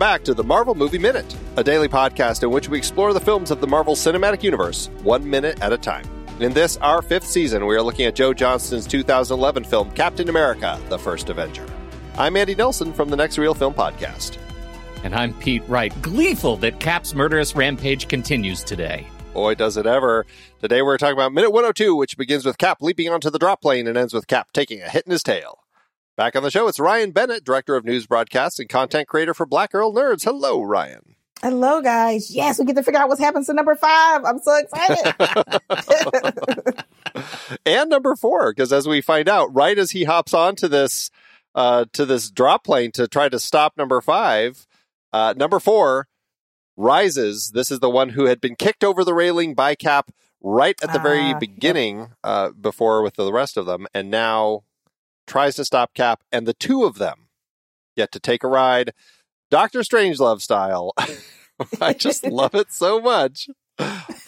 back to the Marvel Movie Minute, a daily podcast in which we explore the films of the Marvel Cinematic Universe one minute at a time. In this, our fifth season, we are looking at Joe Johnston's 2011 film Captain America The First Avenger. I'm Andy Nelson from the Next Reel Film Podcast. And I'm Pete Wright, gleeful that Cap's murderous rampage continues today. Boy, does it ever. Today we're talking about Minute 102, which begins with Cap leaping onto the drop plane and ends with Cap taking a hit in his tail. Back on the show, it's Ryanne Bennett, Director of News Broadcast and Content Creator for Black Girl Nerds. Hello, Ryanne. Hello, guys. Yes, we get to figure out what's happened to number five. I'm so excited. and number four, because as we find out, right as he hops onto this uh, to this drop plane to try to stop number five, uh, number four rises. This is the one who had been kicked over the railing by Cap right at the very Ah, beginning uh, before with the rest of them, and now tries to stop Cap, and the two of them get to take a ride, Doctor Strangelove style. I just love it so much.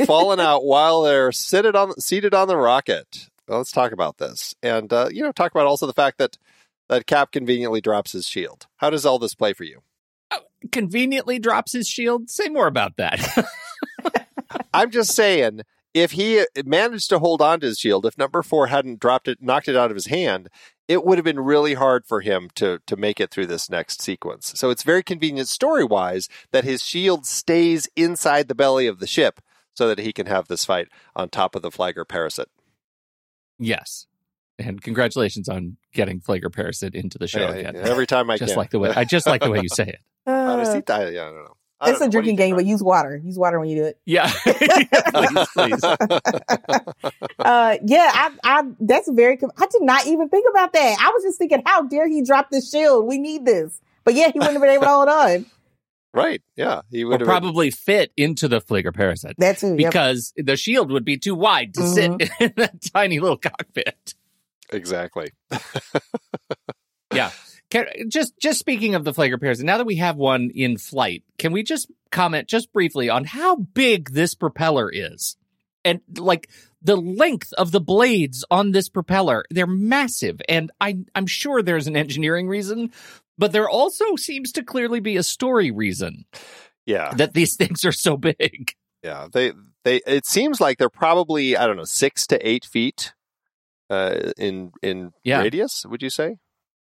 Falling out while they're seated on seated on the rocket. Well, let's talk about this, and uh, you know, talk about also the fact that that Cap conveniently drops his shield. How does all this play for you? Conveniently drops his shield. Say more about that. I'm just saying, if he managed to hold on to his shield, if number four hadn't dropped it, knocked it out of his hand, it would have been really hard for him to to make it through this next sequence. So it's very convenient story wise that his shield stays inside the belly of the ship so that he can have this fight on top of the flagger parasite. yes. And congratulations on getting Flagger Parasite into the show Yeah, again. every time I just can. like the way I just like the way you say it. Uh, Parasita, yeah, I don't know. I it's a drinking game, but use water. Use water when you do it. Yeah. please, please. Uh, yeah, I, I, that's very, I did not even think about that. I was just thinking, how dare he drop this shield? We need this. But yeah, he wouldn't have been able to hold on. right? Yeah, he would have probably fit into the Flager Parasite That too. Yep. because the shield would be too wide to sit in that tiny little cockpit. exactly. Yeah. Can, just just speaking of the Flager Parasite, now that we have one in flight, can we just comment just briefly on how big this propeller is? And like the length of the blades on this propeller, they're massive. And I, I'm sure there's an engineering reason, but there also seems to clearly be a story reason Yeah, that these things are so big. Yeah, they they it seems like they're probably I don't know six to eight feet uh, in in Yeah. radius. Would you say?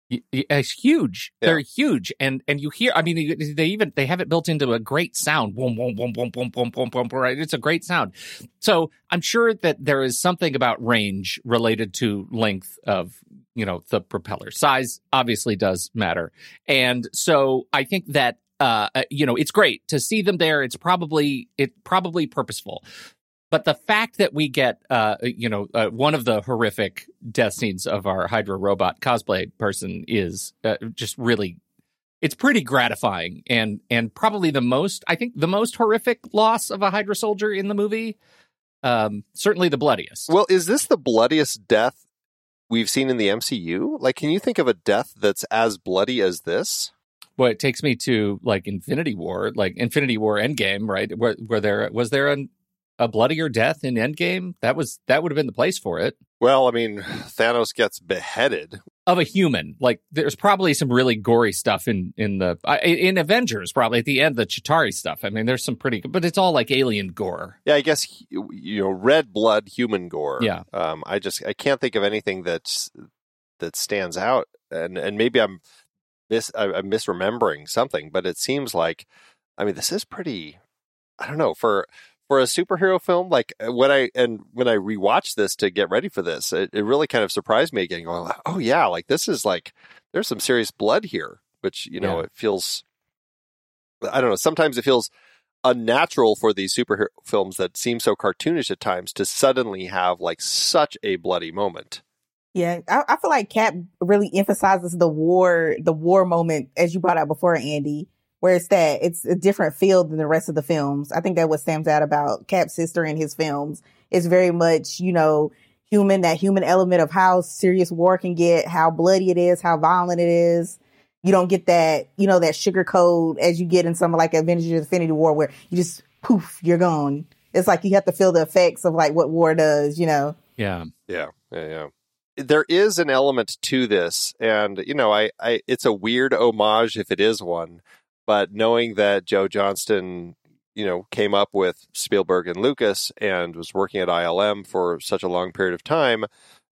It's huge. Yeah. They're huge, and and you hear. I mean, they even they have it built into a great sound. Boom, boom, boom, boom, boom, boom, boom, boom. Right, it's a great sound. So I'm sure that there is something about range related to length of you know the propeller size. Obviously, does matter, and so I think that uh uh, you know it's great to see them there. It's probably it probably purposeful. But the fact that we get, uh, you know, uh, one of the horrific death scenes of our Hydra robot cosplay person is uh, just really, it's pretty gratifying and and probably the most, I think, the most horrific loss of a Hydra soldier in the movie. Um, certainly the bloodiest. Well, is this the bloodiest death we've seen in the MCU? Like, can you think of a death that's as bloody as this? Well, it takes me to like Infinity War, like Infinity War Endgame, right? Where, where there was there an, a bloodier death in Endgame? That was that would have been the place for it. Well, I mean, Thanos gets beheaded. of a human. Like there's probably some really gory stuff in in the in Avengers. Probably at the end, the Chitauri stuff. I mean, there's some pretty, good but it's all like alien gore. Yeah, I guess you know, red blood, human gore. Yeah. Um, I just I can't think of anything that's that stands out, and and maybe I'm mis I'm misremembering something, but it seems like, I mean, this is pretty. I don't know for for a superhero film. Like uh, when I and when I rewatched this to get ready for this, it, it really kind of surprised me again. Going, oh yeah, like this is like there's some serious blood here, which you know Yeah. it feels. I don't know. Sometimes it feels unnatural for these superhero films that seem so cartoonish at times to suddenly have like such a bloody moment. Yeah, I, I feel like Cap really emphasizes the war, the war moment, as you brought out before, Andy, where it's that it's a different field than the rest of the films. I think that what stands out about Cap's sister in his films is very much, you know, human, that human element of how serious war can get, how bloody it is, how violent it is. You don't get that, you know, that sugar coat as you get in some like Avengers Infinity War where you just poof, you're gone. It's like you have to feel the effects of like what war does, you know. Yeah. Yeah, yeah, yeah. There is an element to this, and you know, I, I, it's a weird homage if it is one, but knowing that Joe Johnston, you know, came up with Spielberg and Lucas and was working at ILM for such a long period of time,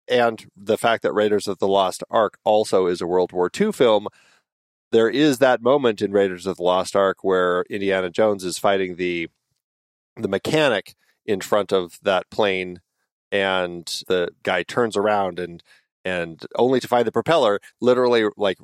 and the fact that Raiders of the Lost Ark also is a World War II film, there is that moment in Raiders of the Lost Ark where Indiana Jones is fighting the the mechanic in front of that plane and the guy turns around and and only to find the propeller literally like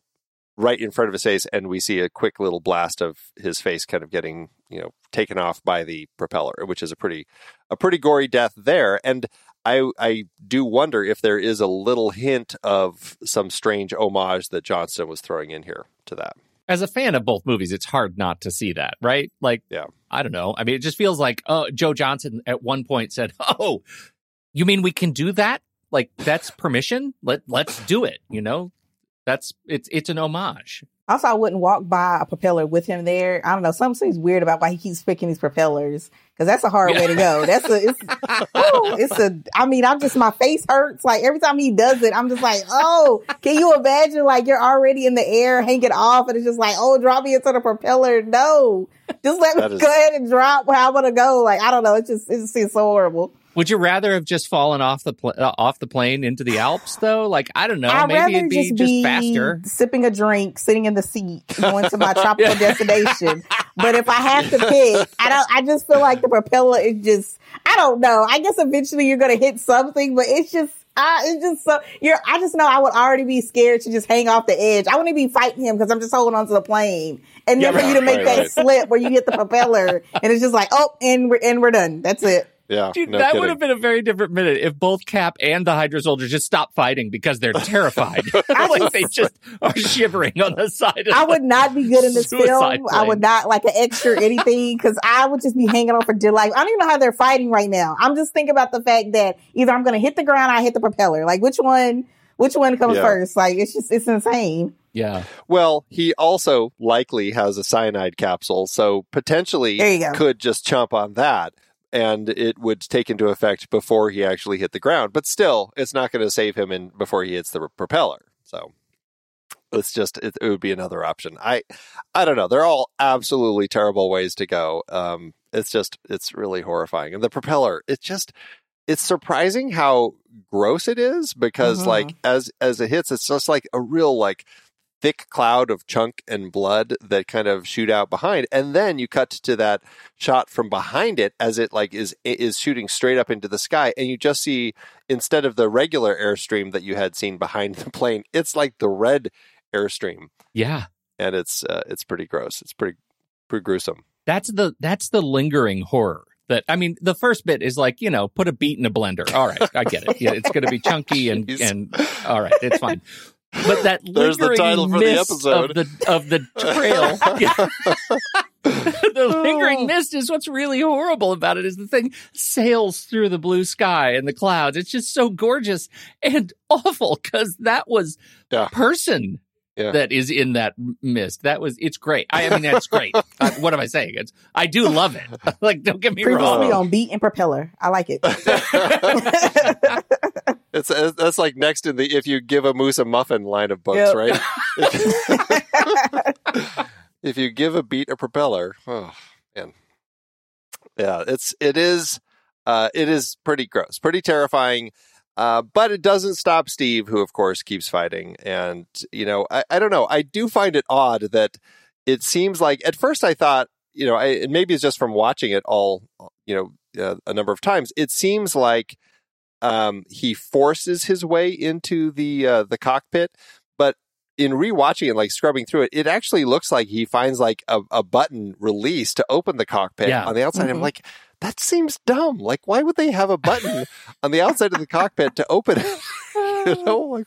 right in front of his face and we see a quick little blast of his face kind of getting you know taken off by the propeller which is a pretty a pretty gory death there and i i do wonder if there is a little hint of some strange homage that johnston was throwing in here to that as a fan of both movies, it's hard not to see that, right? Like, Yeah. I don't know. I mean, it just feels like oh, Joe Johnston at one point said, "Oh, you mean we can do that? Like that's permission? Let let's do it." You know, that's it's it's an homage. Also, I wouldn't walk by a propeller with him there. I don't know. Something seems weird about why he keeps picking these propellers because that's a hard way to go. That's a, it's, oh, it's a, I mean, I'm just, my face hurts. Like every time he does it, I'm just like, oh, can you imagine like you're already in the air, hanging off and it's just like, oh, drop me into the propeller. No, just let That me is- go ahead and drop where I want to go. Like, I don't know. It just, it just seems so horrible. Would you rather have just fallen off the pl- uh, off the plane into the Alps though? Like I don't know, I'd maybe rather it'd be just just, be faster. sipping a drink, sitting in the seat, going to my tropical destination. But if I have to pick, I don't. I just feel like the propeller is just. I don't know. I guess eventually you're gonna hit something, but it's just. I, it's just so you're. I just know I would already be scared to just hang off the edge. I wouldn't be fighting him because I'm just holding onto the plane, and then Yeah, for you to make right, that right. slip where you hit the propeller, and it's just like, oh, and we're and we're done. That's it. Yeah Dude, no that kidding. would have been a very different minute if both Cap and the Hydra soldiers just stopped fighting because they're terrified. like they just are shivering on the side of I would not be good in this Suicide film. I would not like an extra anything because I would just be hanging on for dear life. I don't even know how they're fighting right now. I'm just thinking about the fact that either I'm going to hit the ground, or I hit the propeller. Like which one? Which one comes Yeah. first? Like it's just it's insane. yeah. Well, he also likely has a cyanide capsule, so potentially There could just chomp on that and it would take into effect before he actually hit the ground. But still, it's not going to save him in before he hits the propeller. So it's just it, it would be another option. I I don't know. They're all absolutely terrible ways to go. Um, it's just it's really horrifying. And the propeller, it just it's surprising how gross it is because Mhm. like as as it hits, it's just like a real like thick cloud of chunk and blood that kind of shoot out behind and then you cut to that shot from behind it as it like is is shooting straight up into the sky and you just see instead of the regular airstream that you had seen behind the plane it's like the red airstream Yeah. and it's uh, it's pretty gross it's pretty pretty gruesome That's the that's the lingering horror. That I mean, the first bit is like you know, put a beet in a blender. All right, I get it. Yeah, it's going to be chunky and and all right, it's fine. But that There's the lingering title for the mist episode. of the of the trail. the lingering mist is what's really horrible about it. Is the thing sails through the blue sky and the clouds. It's just so gorgeous and awful because that was Yeah. person Yeah. that is in that mist. That was it's great. I, I mean, that's great. Uh, what am I saying? It's I do love it. like, don't get me Previously wrong. on beat and propeller. I like it. It's uh, that's like next in the if you give a moose a muffin line of books Yep. right if you give a beat a propeller oh man yeah it's it is uh it is pretty gross pretty terrifying uh, but it doesn't stop Steve, who of course keeps fighting. And, you know, I, I don't know. I do find it odd that it seems like at first I thought, you know, I, and maybe it's just from watching it all, you know, uh, a number of times. It seems like um, he forces his way into the uh, the cockpit, but in rewatching it, like scrubbing through it, it actually looks like he finds like a, a button release to open the cockpit Yeah. on the outside. I'm Mhm. like, that seems dumb. Like, why would they have a button on the outside of the cockpit to open it? you know, like,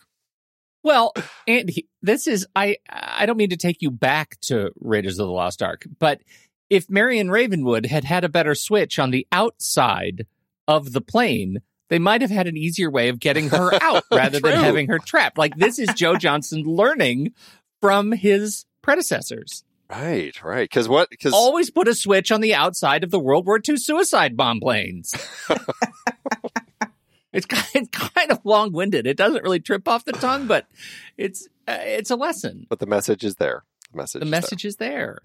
Well, and he, this is I I don't mean to take you back to Raiders of the Lost Ark, but if Marion Ravenwood had had a better switch on the outside of the plane, they might have had an easier way of getting her out rather than having her trapped. Like this is Joe Johnston learning from his predecessors. right, right. Because what? Because Always put a switch on the outside of the World War II suicide bomb planes. it's kind, it's kind of long winded. It doesn't really trip off the tongue, but it's uh, it's a lesson. but the message is there. the message. the is message is there.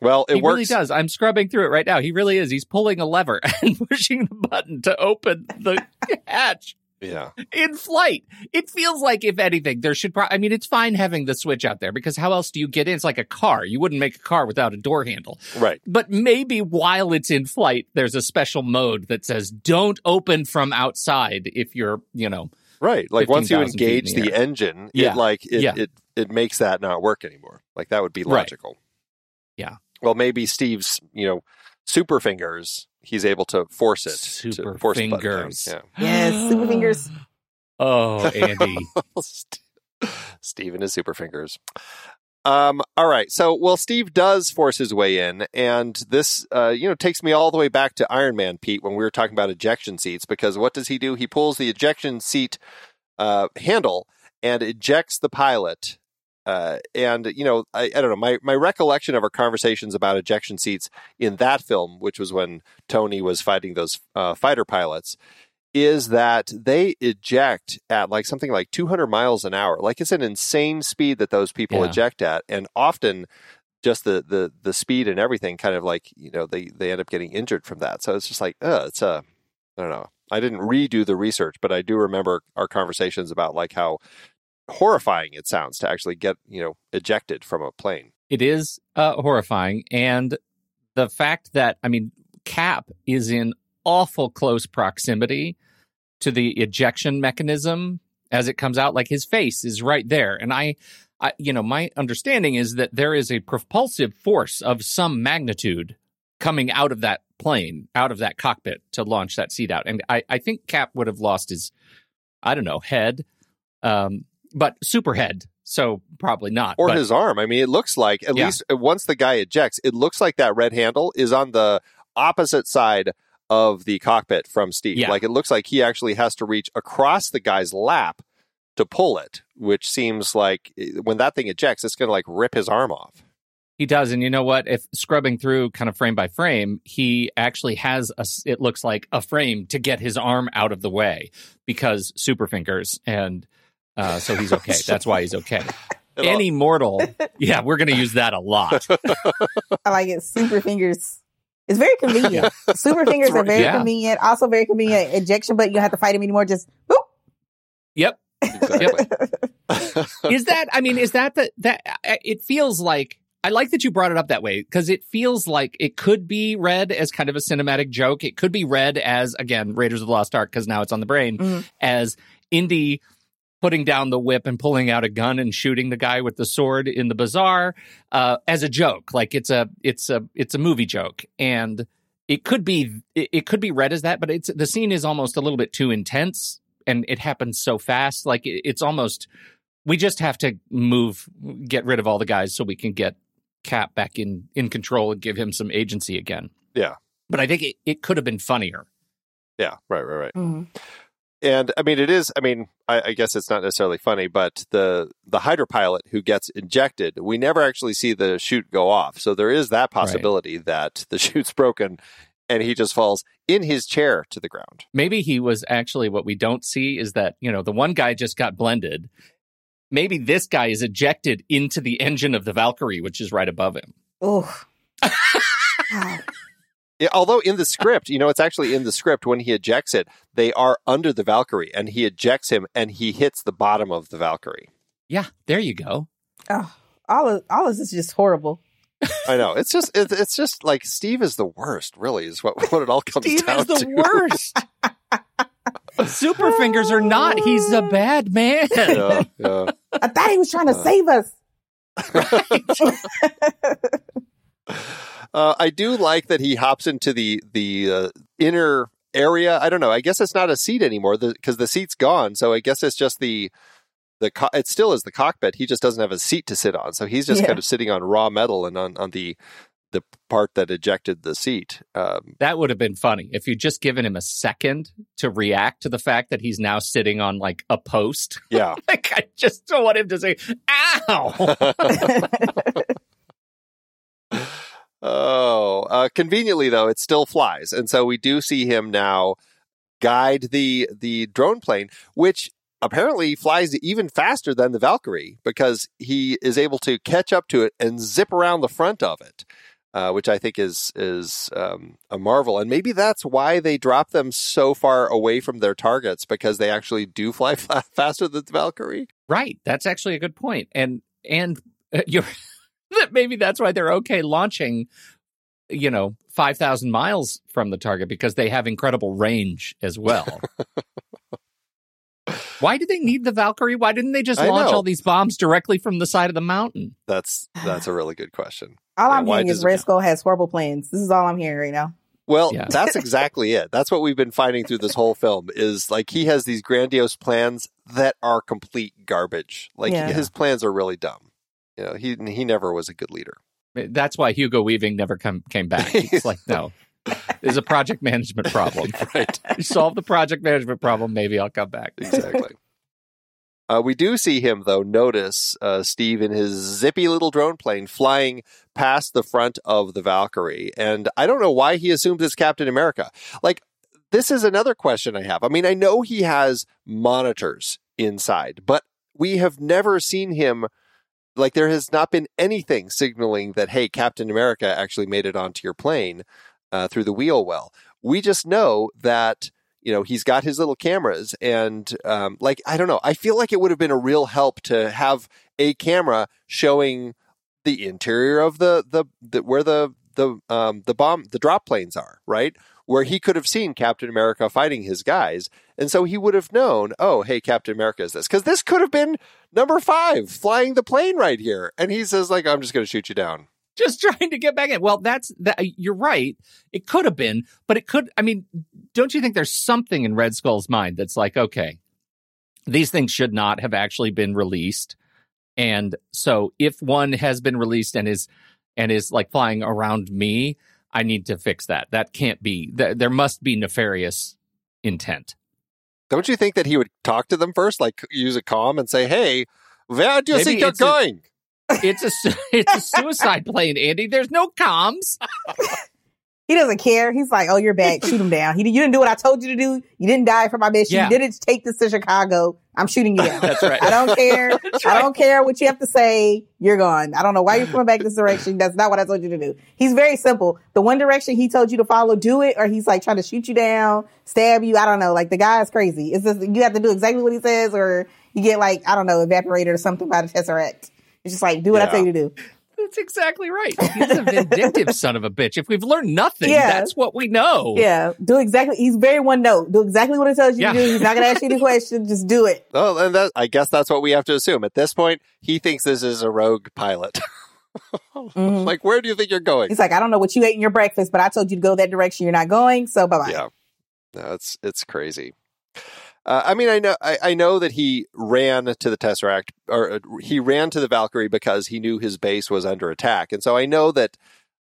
Well, it he works. really does. I'm scrubbing through it right now. He really is. He's pulling a lever and pushing the button to open the hatch Yeah. in flight. It feels like, if anything, there should. Pro- I mean, it's fine having the switch out there because how else do you get in? It's like a car. You wouldn't make a car without a door handle. Right. But maybe while it's in flight, there's a special mode that says don't open from outside if you're, you know, Right. Like once you 15,000 feet in engage the the, engine, Yeah. it like it, Yeah. it it makes that not work anymore. Like that would be Right. Logical. Yeah. Well, maybe Steve's, you know, super fingers, he's able to force it. Super to force the fingers. Yeah. Yes, super fingers. Oh, Andy. St- Steve and his super fingers. Um, all right. So, well, Steve does force his way in, and this, uh, you know, takes me all the way back to Iron Man, Pete, when we were talking about ejection seats. Because what does he do? He pulls the ejection seat uh, handle and ejects the pilot. Uh, and you know, I, I don't know. My my recollection of our conversations about ejection seats in that film, which was when Tony was fighting those uh, fighter pilots, is that they eject at like something like 200 miles an hour. Like it's an insane speed that those people Yeah. eject at, and often just the the the speed and everything kind of like you know they they end up getting injured from that. So it's just like, uh, it's a I don't know. I didn't redo the research, but I do remember our conversations about like how horrifying it sounds to actually get you know ejected from a plane. it is uh, horrifying. And the fact that, I mean, Cap is in awful close proximity to the ejection mechanism as it comes out. Like his face is right there. And I, I, you know, my understanding is that there is a propulsive force of some magnitude coming out of that plane, out of that cockpit to launch that seat out. And I, I think Cap would have lost his, I don't know, head, um, but super head. So probably not. or But- his arm. I mean, it looks like at Yeah. least uh, once the guy ejects, it looks like that red handle is on the opposite side of the cockpit from Steve. Yeah. Like it looks like he actually has to reach across the guy's lap to pull it, which seems like eh, when that thing ejects, it's going to like rip his arm off. He does, and you know what? If scrubbing through kind of frame by frame, he actually has a It looks like a frame to get his arm out of the way because super fingers, and uh, so he's okay. That's why he's okay. Any mortal, yeah, we're going to use that a lot. I like it. Super fingers. It's very convenient. Super fingers are very Yeah. convenient. Also very convenient ejection button. You don't have to fight him anymore. Just boop. Yep. Exactly. Is that? I mean, is that the that? It feels like. I like that you brought it up that way because it feels like it could be read as kind of a cinematic joke. It could be read as again Raiders of the Lost Ark because now it's on the brain Mhm. as Indy putting down the whip and pulling out a gun and shooting the guy with the sword in the bazaar uh, as a joke. Like it's a it's a it's a movie joke, and it could be it, it could be read as that, but it's the scene is almost a little bit too intense, and it happens so fast. Like it, it's almost we just have to move, get rid of all the guys so we can get Cap back in in control and give him some agency again. Yeah. but I think it, it could have been funnier. yeah, right, right, right. Mhm. And I mean, it is. I mean, I, I guess it's not necessarily funny, but the the Hydra pilot who gets injected, we never actually see the chute go off. So there is that possibility that the chute's broken, and he just falls in his chair to the ground. maybe he was actually what we don't see is that you know the one guy just got blended maybe this guy is ejected into the engine of the valkyrie which is right above him Oof. Wow. Although in the script, you know, it's actually in the script when he ejects it, they are under the Valkyrie, and he ejects him, and he hits the bottom of the Valkyrie. yeah there you go Oh, all of all of this is just horrible. I know it's just it, it's just like Steve is the worst. Really, is what what it all comes steve down is the to. worst super fingers or not he's a bad man Yeah, yeah. I thought he was trying to Uh. save us. Uh, I do like that he hops into the the uh, inner area. I don't know. I guess it's not a seat anymore because the, seat's gone. So I guess it's just the the co- it still is the cockpit. He just doesn't have a seat to sit on. So he's just Yeah. kind of sitting on raw metal and on on the the part that ejected the seat. Um, that would have been funny if you'd just given him a second to react to the fact that he's now sitting on like a post yeah. like i just don't want him to say ow oh, uh, conveniently though, it still flies, and so we do see him now guide the the drone plane, which apparently flies even faster than the Valkyrie because he is able to catch up to it and zip around the front of it. Uh, which I think is is um, a marvel, and maybe that's why they drop them so far away from their targets because they actually do fly faster than the Valkyrie. Right, that's actually a good point. point, and and uh, you're that maybe that's why they're okay launching, you know, five thousand miles from the target because they have incredible range as well. Why do they need the Valkyrie? Why didn't they just I launch know. all these bombs directly from the side of the mountain? That's that's a really good question. All I'm hearing is it- Red Skull has horrible plans. This is all I'm hearing right now. Well, Yeah. that's exactly it. That's what we've been finding through this whole film is like he has these grandiose plans that are complete garbage. Like Yeah. his plans are really dumb. You know, he he never was a good leader. That's why Hugo Weaving never come came back. It's like no, there's a project management problem. Right. You solve the project management problem, maybe I'll come back. Exactly. Uh, we do see him, though, notice uh, Steve in his zippy little drone plane flying past the front of the Valkyrie. And I don't know why he assumes it's Captain America. Like, this is another question I have. I mean, I know he has monitors inside, but we have never seen him. Like, there has not been anything signaling that, hey, Captain America actually made it onto your plane uh, through the wheel well. We just know that you know he's got his little cameras and um, like i don't know i feel like it would have been a real help to have a camera showing the interior of the the, the where the the um, the bomb the drop planes are right where he could have seen captain america fighting his guys and so he would have known oh hey captain america is this because this could have been number five flying the plane right here and he says like i'm just going to shoot you down Just trying to get back in. Well, that's that. You're right. It could have been, but it could. I mean, don't you think there's something in Red Skull's mind that's like, okay, these things should not have actually been released, and so if one has been released and is and is like flying around me, I need to fix that. That can't be. Th- there must be nefarious intent. Don't you think that he would talk to them first, like use a comm and say, "Hey, where do you Maybe think you're it's a- going?" It's a it's a suicide plane, Andy. There's no comms. He doesn't care. He's like, "Oh, you're back. Shoot him down." He you didn't do what I told you to do. You didn't die for my mission. Yeah. You didn't take this to Chicago. I'm shooting you down. That's right. I don't care. I don't care what you have to say. You're gone. I don't know why you're coming back this direction. That's not what I told you to do. He's very simple. The one direction he told you to follow, do it, or he's like trying to shoot you down, stab you. I don't know. Like the guy is crazy. It's just you have to do exactly what he says, or you get like I don't know, evaporated or something by the tesseract. It's just like do what I tell you to do. That's exactly right. He's a vindictive son of a bitch. If we've learned nothing, Yeah. that's what we know. Yeah, do exactly. He's very one note. Do exactly what he tells you Yeah. to do. He's not going to ask you any questions. Just do it. Oh, and that I guess that's what we have to assume at this point. He thinks this is a rogue pilot. Mhm. like, where do you think you're going? He's like, I don't know what you ate in your breakfast, but I told you to go that direction. You're not going, so bye bye. Yeah, no, it's it's crazy. Uh, I mean, I know I, I know that he ran to the Tesseract, or uh, he ran to the Valkyrie because he knew his base was under attack, and so I know that.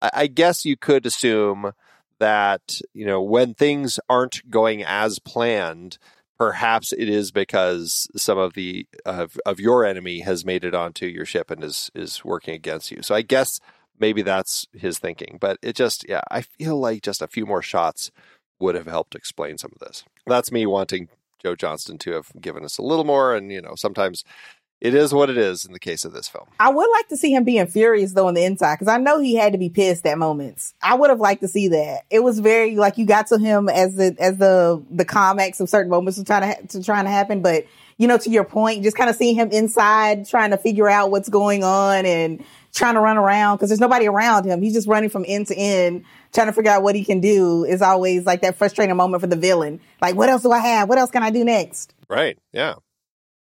I, I guess you could assume that you know when things aren't going as planned, perhaps it is because some of the of, of your enemy has made it onto your ship and is is working against you. So I guess maybe that's his thinking. But it just yeah, I feel like just a few more shots would have helped explain some of this. That's me wanting Joe Johnston to have given us a little more, and you know sometimes it is what it is in the case of this film. I would like to see him being furious though on the inside because I know he had to be pissed at moments. I would have liked to see that. It was very like you got to him as the as the the comics of certain moments were trying to ha- to trying to happen, but you know to your point, just kind of seeing him inside trying to figure out what's going on and trying to run around because there's nobody around him. He's just running from end to end trying to figure out what he can do. Is always like that frustrating moment for the villain. Like what else do I have? What else can I do next? Right? Yeah.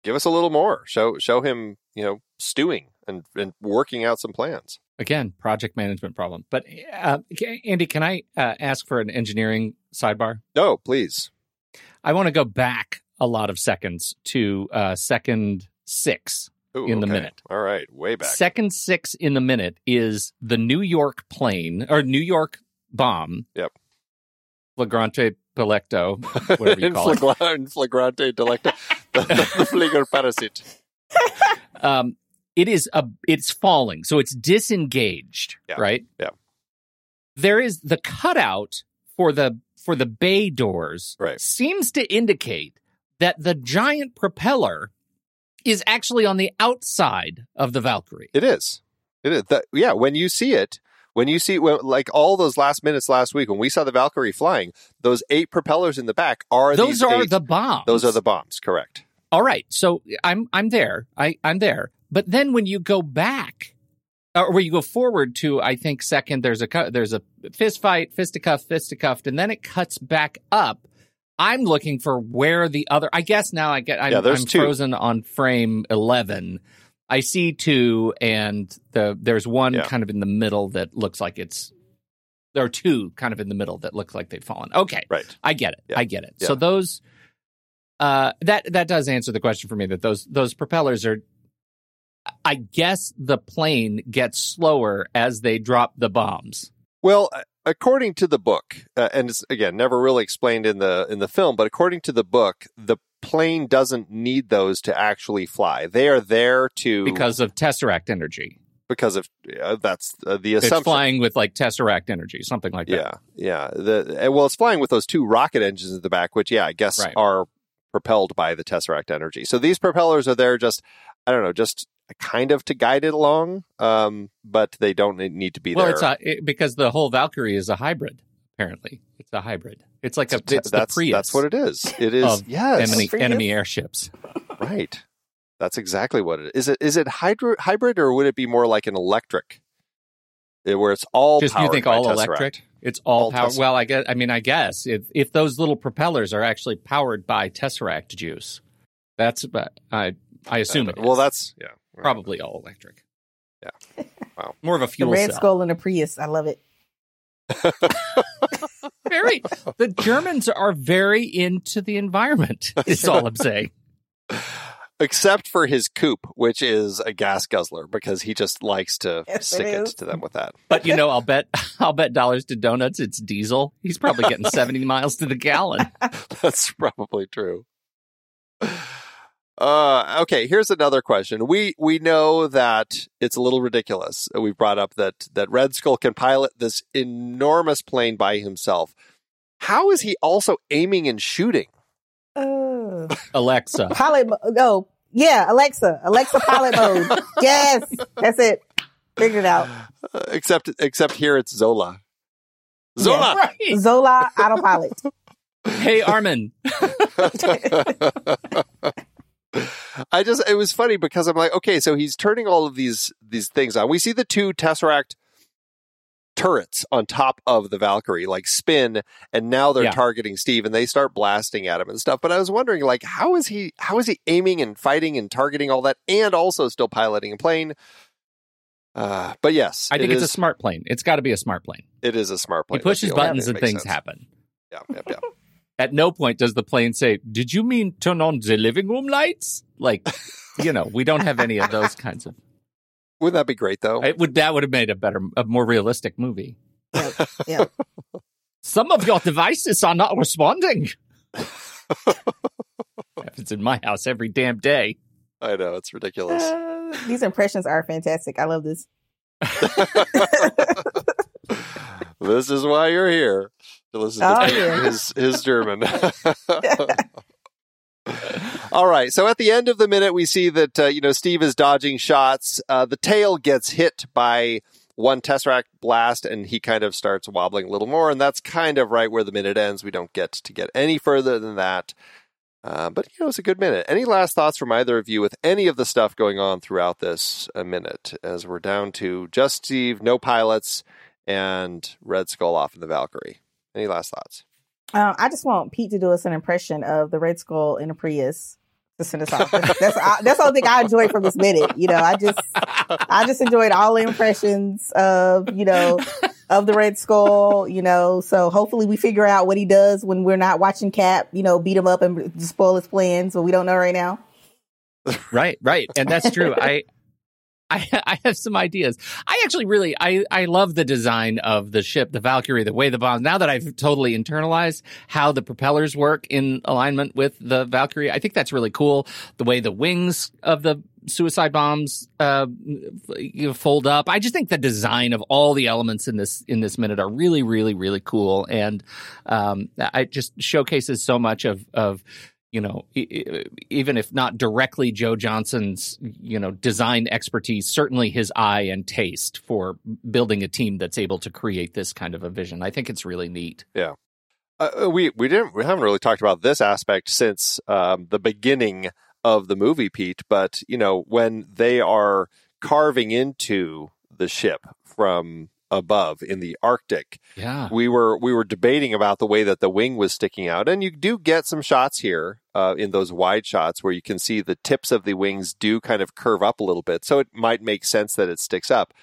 Give us a little more. Show show him you know stewing and and working out some plans. Again, project management problem. But uh, Andy, can I uh, ask for an engineering sidebar? No, please. I want to go back a lot of seconds to uh, second six. Ooh, In the okay. minute. All right, way back. Second six in the minute is the New York plane or New York bomb. Yep. Flagrante Pilecto, whatever you in, call it. flagrante delicto, the, the, the Flieger parasite. um, it is a it's falling, so it's disengaged, Yeah. right? Yeah. There is the cutout for the for the bay doors Right. seems to indicate that the giant propeller is actually on the outside of the Valkyrie. It is. It is. That, yeah, when you see it, when you see when, like all those last minutes last week when we saw the Valkyrie flying, those eight propellers in the back are Those are eight- the bombs. those are the bombs. Correct. All right. So I'm I'm there. I I'm there. But then when you go back uh, or where you go forward to I think second there's a there's a fist fight, fisticuff, fisticuffed and then it cuts back up. I'm looking for where the other I guess now I get I'm, Yeah, there's I'm two. frozen on frame 11. I see two and the there's one Yeah. kind of in the middle that looks like it's there are two kind of in the middle that look like they've fallen. Okay. Right. I get it. Yeah. I get it. Yeah. So those uh that that does answer the question for me that those those propellers are I guess the plane gets slower as they drop the bombs. Well, uh, according to the book, uh, and it's again never really explained in the in the film, but according to the book, the plane doesn't need those to actually fly. They are there to Because of tesseract energy. because of uh, that's uh, the It's flying with like tesseract energy, something like that. Yeah, yeah. The uh, well, it's flying with those two rocket engines at the back, which yeah, I guess Right. are propelled by the tesseract energy. So these propellers are there just I don't know, just kind of to guide it along, um, but they don't need to be Well, there. it's a it, because the whole Valkyrie is a hybrid. Apparently, it's a hybrid. It's like a It's a te- it's the that's Prius that's what it is. It is of yes, enemy enemy airships. right. That's exactly what it is. Is it is it hydro, hybrid or would it be more like an electric, Eh, where it's all Just you think by all Tesseract? electric? It's all, All power. Tess- Well, I guess. I mean, I guess if if those little propellers are actually powered by tesseract juice, that's. But I I assume it. Well, that's yeah. probably all electric. Yeah. Wow. More of a The fuel Red cell. Skull and the Prius. I love it. Very. The Germans are very into the environment. Is all I'm saying. except for his coupe, which is a gas guzzler because he just likes to Yes, it stick it, is. to them with that. But you know, I'll bet I'll bet dollars to donuts. It's diesel. He's probably getting 70 miles to the gallon. That's probably true. Uh, okay, here's another question. We we know that it's a little ridiculous. We've brought up that that Red Skull can pilot this enormous plane by himself. How is he also aiming and shooting? Uh, Alexa. pilot. Mo- no, yeah, Alexa. Alexa pilot mode. Yes, that's it. Figured it out. Uh, except except here it's Zola. Zola. Right. Zola autopilot. Hey, Arnim. I just it was funny because I'm like, okay, so he's turning all of these these things on. We see the two Tesseract turrets on top of the Valkyrie like spin and now they're Yeah. targeting Steve and they start blasting at him and stuff. But I was wondering like how is he how is he aiming and fighting and targeting all that and also still piloting a plane? Uh, but yes, I think it it's is- a smart plane. It's got to be a smart plane. it is a smart plane. He pushes That's the only buttons and things sense. happen. Yeah, yeah, yeah. At no point does the plane say, "Did you mean turn on the living room lights?" Like, you know, we don't have any of those kinds of. Wouldn't that be great though? It would that would have made a better, a more realistic movie. Yeah. Some of your devices are not responding. Happens in my house every damn day. I know it's ridiculous. Uh, these impressions are fantastic. I love this. this is why you're here to listen Oh, to yeah. his his German. All right. So at the end of the minute, we see that uh, you know Steve is dodging shots. Uh, the tail gets hit by one Tesseract blast, and he kind of starts wobbling a little more. And that's kind of right where the minute ends. We don't get to get any further than that. Uh, but you know, it's a good minute. Any last thoughts from either of you with any of the stuff going on throughout this uh, minute? As we're down to just Steve, no pilots, and Red Skull off in the Valkyrie. Any last thoughts? Um, I just want Pete to do us an impression of the Red Skull in a Prius to send us off. That's that's, I, that's the only thing I enjoyed from this minute. You know, I just I just enjoyed all the impressions of you know of the Red Skull. You know, so hopefully we figure out what he does when we're not watching Cap. You know, beat him up and spoil his plans, but we don't know right now. Right, right, and that's true. I, I, I have some ideas. I actually really, I, I love the design of the ship, the Valkyrie, the way the bombs. Now that I've totally internalized how the propellers work in alignment with the Valkyrie, I think that's really cool. The way the wings of the suicide bombs uh, fold up. I just think the design of all the elements in this in this minute are really, really, really cool, and um, it just showcases so much of of you know, even if not directly Joe Johnston's, you know, design expertise, certainly his eye and taste for building a team that's able to create this kind of a vision. I think it's really neat. Uh, we we didn't we haven't really talked about this aspect since um, the beginning of the movie, Pete. But you know when they are carving into the ship from above in the Arctic, Yeah. we were we were debating about the way that the wing was sticking out, and you do get some shots here uh, in those wide shots where you can see the tips of the wings do kind of curve up a little bit, so it might make sense that it sticks up.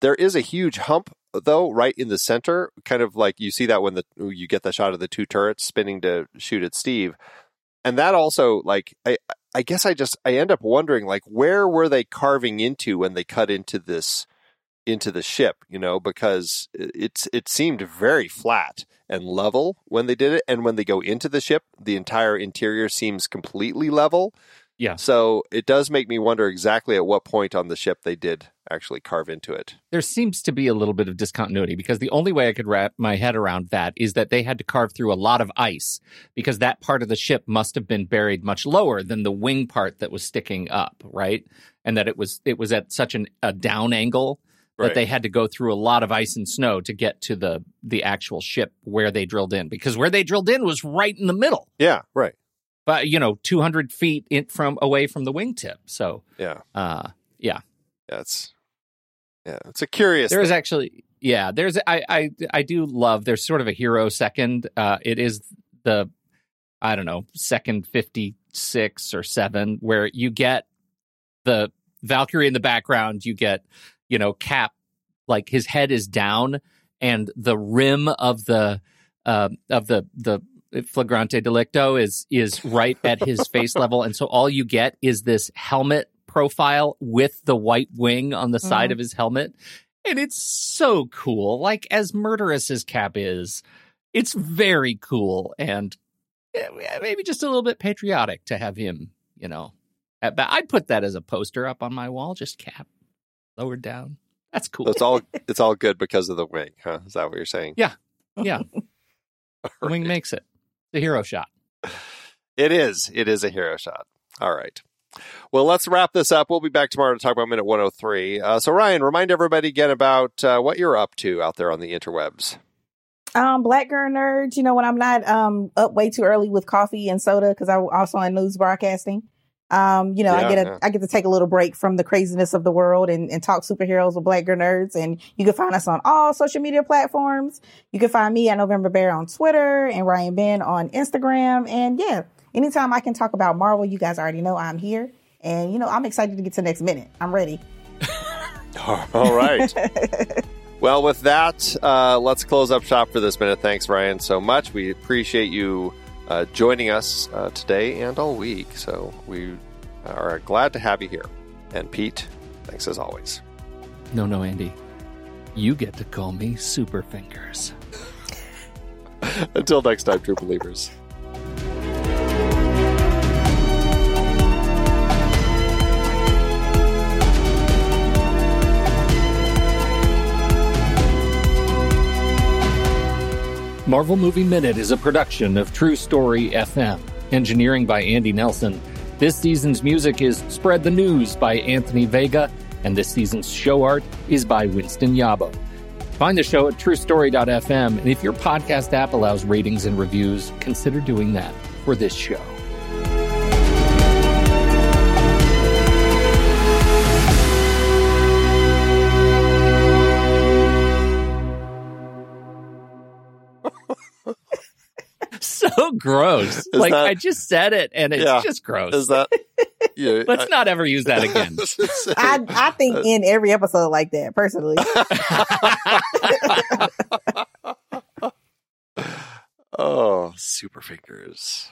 There is a huge hump though, right in the center, kind of like you see that when the you get the shot of the two turrets spinning to shoot at Steve, and that also like I I guess I just I end up wondering like where were they carving into when they cut into this into the ship, you know, because it's it seemed very flat and level when they did it, and when they go into the ship, the entire interior seems completely level. Yeah. So it does make me wonder exactly at what point on the ship they did actually carve into it. there seems to be a little bit of discontinuity because the only way I could wrap my head around that is that they had to carve through a lot of ice because that part of the ship must have been buried much lower than the wing part that was sticking up, right? And that it was it was at such an, a down angle that Right. they had to go through a lot of ice and snow to get to the the actual ship where they drilled in because where they drilled in was right in the middle, Yeah, right. but you know, two hundred feet in from away from the wingtip. So, Yeah, uh, yeah. It's yeah, it's a curious. There is actually, yeah. There's, I, I, I do love. There's sort of a hero second. Uh, it is the, I don't know, second fifty six or seven, where you get the Valkyrie in the background. You get, you know, Cap, like his head is down, and the rim of the, uh, of the the flagrante delicto is is right at his face level, and so all you get is this helmet profile with the white wing on the side Mhm. of his helmet. And it's so cool. Like as murderous as Cap is, it's very cool and eh, maybe just a little bit patriotic to have him, you know. at ba- I'd put that as a poster up on my wall, just Cap lowered down. That's cool. So it's all it's all good because of the wing, huh? Is that what you're saying? Yeah. Yeah. The wing makes it. The hero shot. It is. It is a hero shot. All right. Well, let's wrap this up. We'll be back tomorrow to talk about minute 103. Uh, so, Ryanne, remind everybody again about uh, what you're up to out there on the interwebs. Um, Black Girl Nerds, you know, when I'm not um up way too early with coffee and soda, because I'm also in news broadcasting. Um, you know, Yeah, I get a yeah. I get to take a little break from the craziness of the world and, and talk superheroes with Black Girl Nerds. And you can find us on all social media platforms. You can find me at November Bear on Twitter and Ryan Ben on Instagram. And yeah, anytime I can talk about Marvel, you guys already know I'm here. And you know, I'm excited to get to the next minute. I'm ready. All right. well, with that, uh, let's close up shop for this minute. Thanks, Ryanne, so much. We appreciate you uh, joining us uh, today and all week. So, we are glad to have you here. And, Pete, thanks as always. No, no, Andy. You get to call me Super Fingers. Until next time, true believers. Marvel Movie Minute is a production of True Story FM. Engineering by Andy Nelson. This season's music is Spread the News by Anthony Vega, and this season's show art is by Winston Yabo. Find the show at truestory.fm, and if your podcast app allows ratings and reviews, consider doing that for this show. So gross. like that- I just said it and it's Yeah. just gross. Is that. Yeah, Let's not ever use that again. I I think in every episode like that, personally. oh, super fingers.